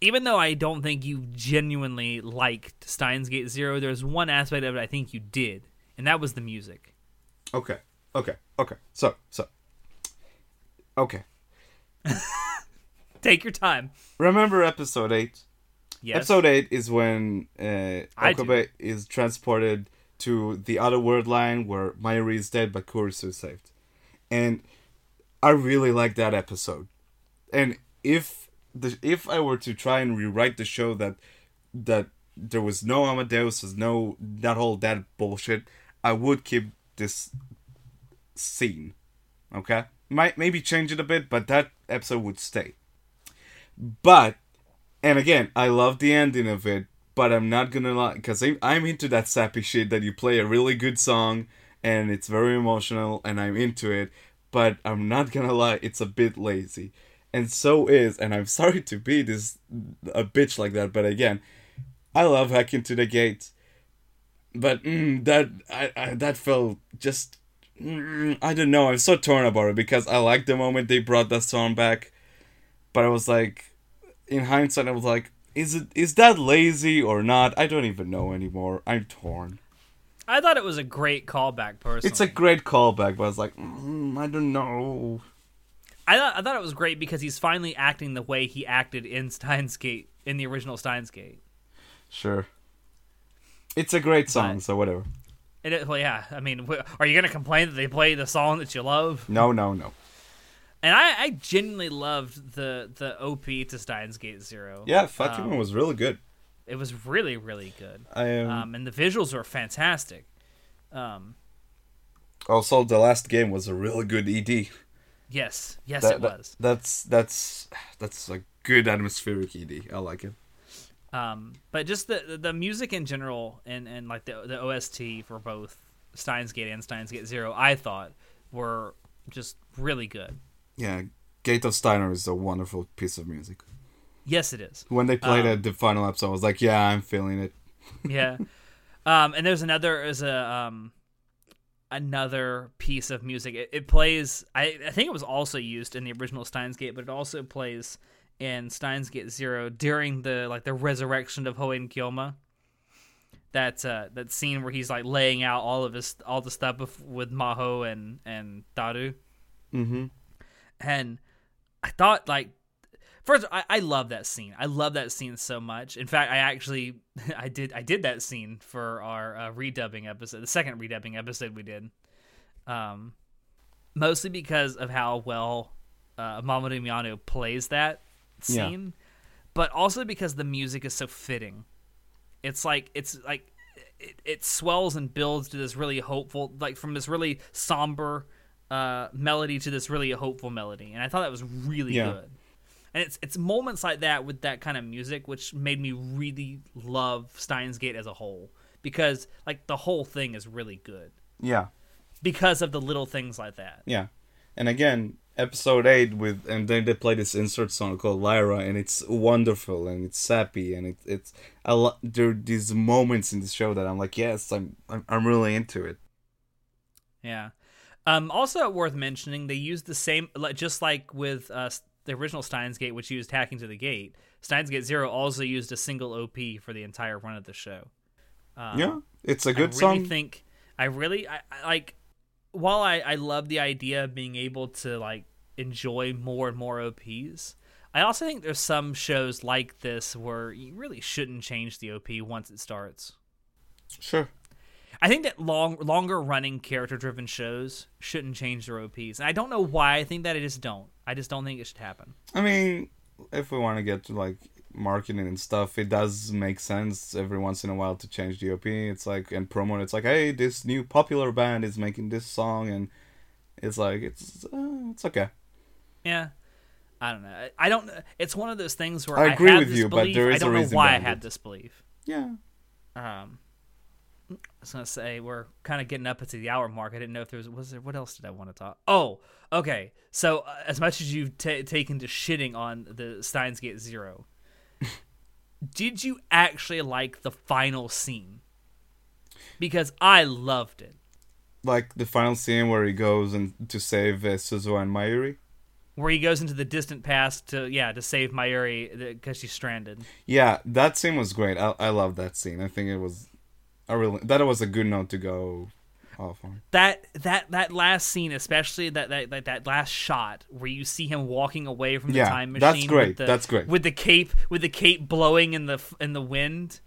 Even though I don't think you genuinely liked Steins Gate Zero, there's one aspect of it I think you did, and that was the music. Okay. Okay. Okay. So, so. Okay. Take your time. Remember episode 8? Yes. Episode 8 is when uh. Okabe is transported to the other world line where Mayuri is dead but Kurisu is saved. And I really like that episode. And if the if I were to try and rewrite the show that that there was no Amadeus, there's no that whole that bullshit, I would keep this scene. Okay? Might maybe change it a bit, but that episode would stay. But and again, I love the ending of it, but I'm not gonna lie, because I'm into that sappy shit that you play a really good song and it's very emotional and I'm into it, but I'm not gonna lie, it's a bit lazy. And so is, and I'm sorry to be this a bitch like that, but again, I love hacking to the gate, but mm, that I, I that felt just I don't know. I'm so torn about it because I like the moment they brought that song back, but I was like, in hindsight, I was like, is it is that lazy or not? I don't even know anymore. I'm torn. I thought it was a great callback. Personally, It's a great callback, but I was like, mm, I don't know. I thought I thought it was great because he's finally acting the way he acted in Steins Gate in the original Steins Gate. Sure. It's a great song, But- so whatever. It, is- well, yeah, I mean, are you gonna complain that they play the song that you love? No, no, no. And I, I genuinely loved the the OP to Steins Gate Zero. Yeah, Fatima Um, was really good. it was really really good. I um, Um, and the visuals were fantastic. Um, also the last game was a really good ED. yes, yes, That- it that- was. that's that's that's a good atmospheric ED. I like it. Um, but just the the- music in general and and like the the OST for both Steins Gate and Steins Gate Zero, I thought were just really good. Yeah, Gate of Steiner is a wonderful piece of music. Yes, it is. When they played Um, the final episode, I was like, yeah, I'm feeling it. yeah. Um, and there's another there's a um another piece of music. It, it plays. I I think it was also used in the original Steins Gate, but it also plays in Steins Gate Zero during the like the resurrection of Hoin Kyoma. That uh, that scene where he's like laying out all of his all the stuff with, with Maho and and Daru, Mm-hmm. and I thought like first I, I love that scene. I love that scene so much. In fact, I actually I did I did that scene for our uh, redubbing episode, the second redubbing episode we did. Um, mostly because of how well uh, Mamoru Miyano plays that Yeah. scene, but also because the music is so fitting. It's like it's like it, it swells and builds to this really hopeful, like from this really somber uh, melody to this really hopeful melody, and I thought that was really Yeah. good. And it's it's moments like that with that kind of music which made me really love Steins Gate as a whole because like the whole thing is really good Yeah, because of the little things like that. yeah. And again, episode eight with, and then they play this insert song called Lyra, and it's wonderful and it's sappy and it, it's a lot. There are these moments in the show that I'm like, yes, I'm, I'm, I'm really into it. Yeah. Um, also worth mentioning, they used the same, like, just like with uh, the original Steins Gate, which used Hacking to the Gate. Steins Gate Zero also used a single OP for the entire run of the show. Um, yeah, it's a good really song. think I really I, I like. While I I love the idea of being able to like enjoy more and more OPs, I also think there's some shows like this where you really shouldn't change the OP once it starts. Sure. I think that long, longer running character driven shows shouldn't change their OPs, and I don't know why. I think that I just don't. I just don't think it should happen. I mean, if we want to get to like marketing and stuff, it does make sense every once in a while to change the OP. It's like and promote. It's like, hey, this new popular band is making this song, and it's like it's uh, it's okay. Yeah, I don't know. I, I don't. It's one of those things where I agree have with this you, but belief. there I a don't know reason why I had it. this belief. Yeah. Um, I was gonna say we're kind of getting up into the hour mark. I didn't know if there was was there what else did I want to talk? Oh, okay. So uh, as much as you've ta taken to shitting on the Steins Gate Zero, did you actually like the final scene? Because I loved it. Like the final scene where he goes and to save uh, Suzuha and Mayuri. Where he goes into the distant past to yeah to save Mayuri because she's stranded. Yeah, that scene was great. I I love that scene. I think it was a really that was a good note to go on. that that that last scene, especially that that that, that last shot where you see him walking away from the Yeah, time machine. that's great, With the, that's great. With the cape, with the cape blowing in the in the wind,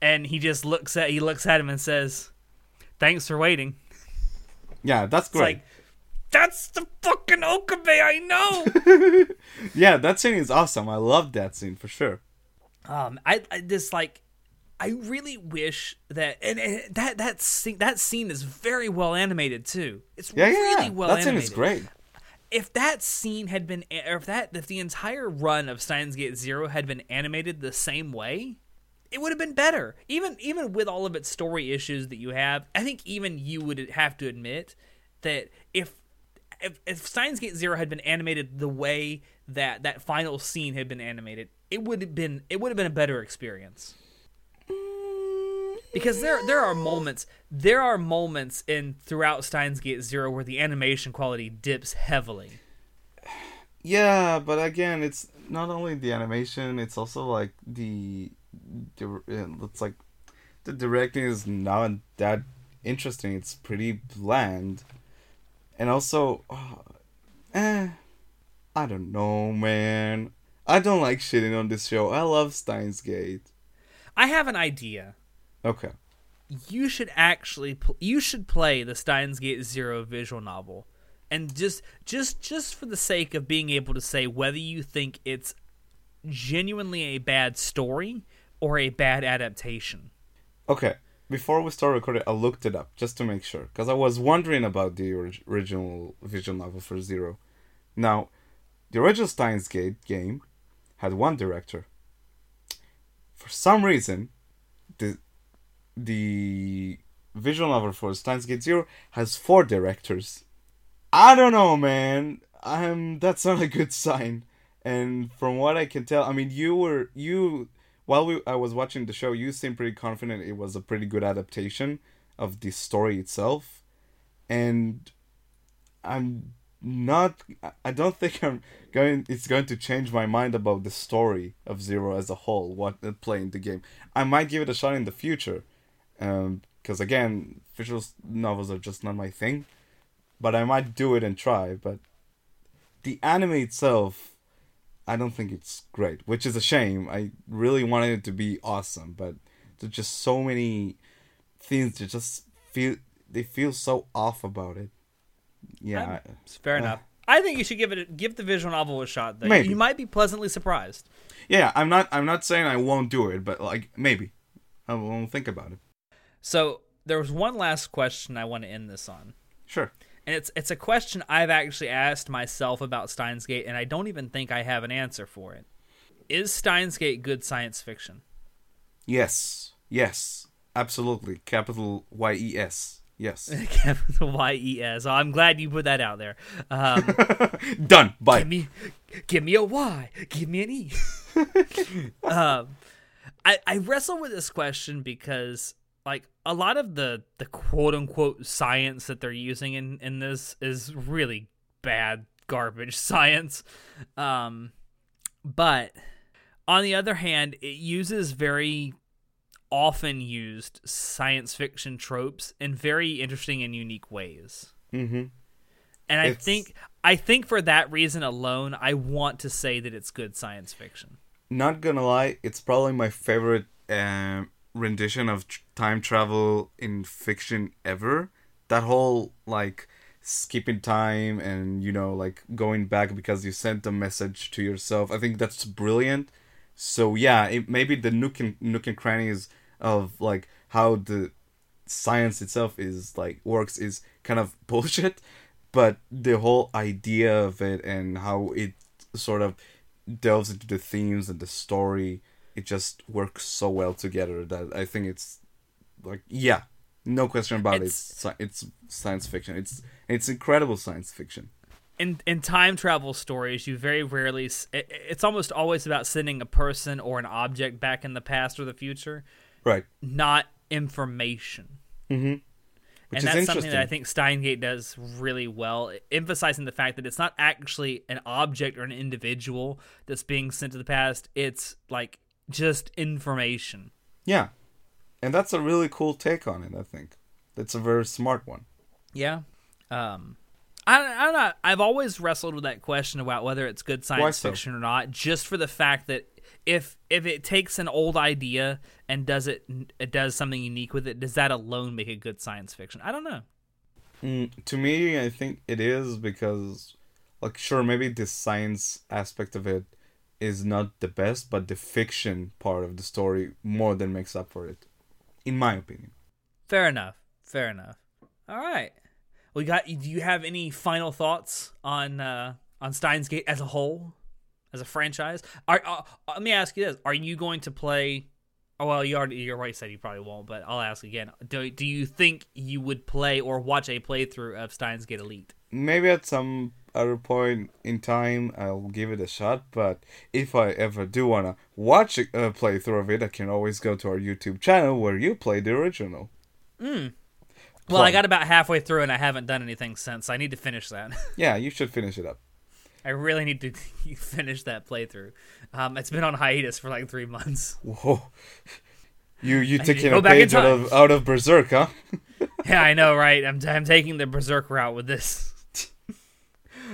and he just looks at he looks at him and says, "Thanks for waiting." Yeah, that's It's great. like that's the fucking Okabe I know. yeah, that scene is awesome. I love that scene for sure. um, I, I this like. I really wish that and, and that that scene, that scene is very well animated too. It's Yeah, really yeah. well that scene animated. is great. if that scene had been or if that if the entire run of Steins Gate Zero had been animated the same way, it would have been better. Even even with all of its story issues that you have, I think even you would have to admit that if if, if Steins Gate Zero had been animated the way that that final scene had been animated, it would have been it would have been a better experience. Because there there are moments there are moments in throughout Steins Gate Zero where the animation quality dips heavily. Yeah, but again, it's not only the animation; it's also like the, the it's like the directing is not that interesting. It's pretty bland, and also, uh, eh, I don't know, man. I don't like shitting on this show. I love Steins Gate. I have an idea. Okay. You should actually pl- you should play the Steins Gate Zero visual novel, and just just just for the sake of being able to say whether you think it's genuinely a bad story or a bad adaptation. Okay. Before we start recording, I looked it up just to make sure because I was wondering about the orig- original visual novel for Zero. Now, the original Steins Gate game had one director. For some reason, the visual novel for Steins Gate Zero has four directors. I don't know, man. I'm that's not a good sign. and from what I can tell, I mean, you were you while we I was watching the show, you seemed pretty confident it was a pretty good adaptation of the story itself, and I'm not. I don't think I'm going. It's going to change my mind about the story of Zero as a whole. What playing the game, I might give it a shot in the future, because again, visual novels are just not my thing. But I might do it and try. But the anime itself, I don't think it's great, which is a shame. I really wanted it to be awesome, but there's just so many things that just feel they feel so off about it. Yeah, It's fair Uh, enough. I think you should give it a, give the visual novel a shot. Though. Maybe. You might be pleasantly surprised. yeah. I'm not. I'm not saying I won't do it, but like maybe I won't think about it. So there was one last question I want to end this on. Sure. And it's it's a question I've actually asked myself about Steins Gate, and I don't even think I have an answer for it. Is Steins Gate good science fiction? Yes. Yes. Absolutely. Capital Y E S. Yes. Capital Y E S. Oh, I'm glad you put that out there. Um, Done. Bye. give me, give me a Y. Give me an E. um, I I wrestle with this question because like a lot of the the quote unquote science that they're using in in this is really bad garbage science. Um, but on the other hand, it uses very often used science fiction tropes in very interesting and unique ways. Mm-hmm. And I It's- think I think for that reason alone, I want to say that it's good science fiction. Not gonna lie, it's probably my favorite um, rendition of time travel in fiction ever. That whole like skipping time and you know like going back because you sent a message to yourself. I think that's brilliant. So yeah, it, maybe the nook and nook and crannies of like how the science itself is like works is kind of bullshit, but the whole idea of it and how it sort of delves into the themes and the story, it just works so well together that I think it's like yeah, no question about It's- it. It's, it's science fiction. It's it's incredible science fiction. In in time travel stories, you very rarely it, it's almost always about sending a person or an object back in the past or the future, Right. not information. Mm-hmm. Which and that's something that I think Steins Gate does really well, emphasizing the fact that it's not actually an object or an individual that's being sent to the past. It's like just information. Yeah, and that's a really cool take on it. I think that's a very smart one. Yeah. Um, I, I'm not. I've always wrestled with that question about whether it's good science so? fiction or not, just for the fact that if if it takes an old idea and does it it does something unique with it, does that alone make it good science fiction? I don't know. Mm, to me, I think it is because, like, sure, maybe the science aspect of it is not the best, but the fiction part of the story more than makes up for it, in my opinion. Fair enough. Fair enough. All right. We got. Do you have any final thoughts on uh, on Steins Gate as a whole, as a franchise? Are, uh, let me ask you this: Are you going to play? Oh well, you already you already said you probably won't, but I'll ask again. Do do you think you would play or watch a playthrough of Steins Gate Elite? Maybe at some other point in time, I'll give it a shot. But if I ever do wanna watch a, a playthrough of it, I can always go to our YouTube channel where you play the original. Well, I got about halfway through and I haven't done anything since. I need to finish that. Yeah, you should finish it up. I really need to finish that playthrough. Um, it's been on hiatus for like three months. Whoa. You you taking a page out of out of Berserk, huh? Yeah, I know, right? I'm, I'm taking the berserk route with this.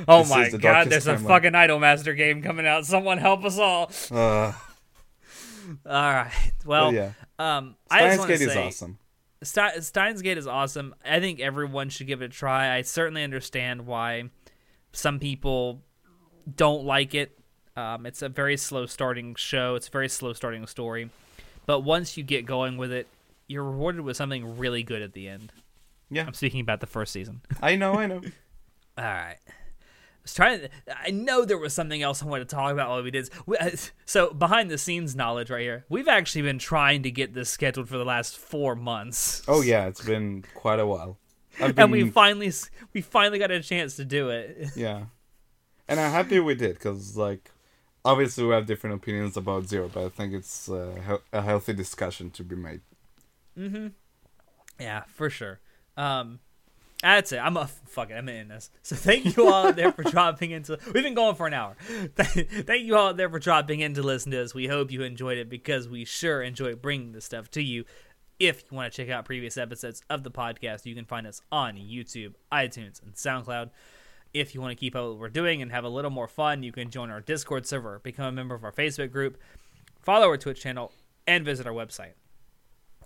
Oh This my the god, there's a fucking Idolmaster game coming out. Someone help us all. Uh, All right. Well, yeah, um, I just Steins want to Gate is awesome. Ste- Steins Gate is awesome. I think everyone should give it a try. I certainly understand why some people don't like it. Um, it's a very slow starting show. It's a very slow starting story, but once you get going with it, you're rewarded with something really good at the end. Yeah. I'm speaking about the first season. I know, I know. All right. I was trying to, I know there was something else I wanted to talk about while we did. we- uh, So behind the scenes knowledge right here. We've actually been trying to get this scheduled for the last four months. Oh yeah, it's been quite a while. Been, and we finally we finally got a chance to do it. yeah, and I'm happy we did because like obviously we have different opinions about Zero, but I think it's uh, a healthy discussion to be made. Mm-hmm. Yeah, for sure. Um, that's it. I'm a fuck it. I'm in this. So thank you all out there for dropping into. We've been going for an hour. thank you all out there for dropping in to listen to us. We hope you enjoyed it because we sure enjoy bringing this stuff to you. If you want to check out previous episodes of the podcast, you can find us on YouTube, iTunes, and SoundCloud. If you want to keep up with what we're doing and have a little more fun, you can join our Discord server, become a member of our Facebook group, follow our Twitch channel, and visit our website.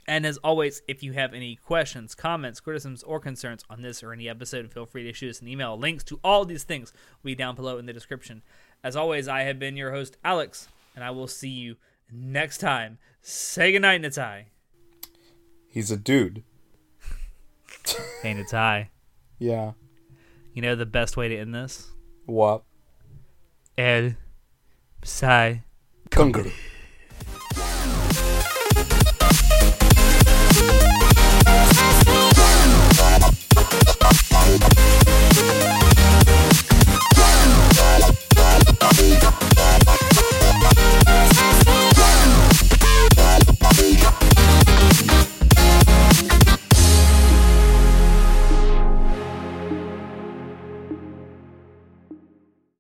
And as always, if you have any questions, comments, criticisms, or concerns on this or any episode, feel free to shoot us an email. Links to all these things will be down below in the description. As always, I have been your host, Alex, and I will see you next time. Say goodnight, Natai. He's a dude. Hey, Natai. Yeah. You know the best way to end this? What? El, Psy, Kongroo. Bye.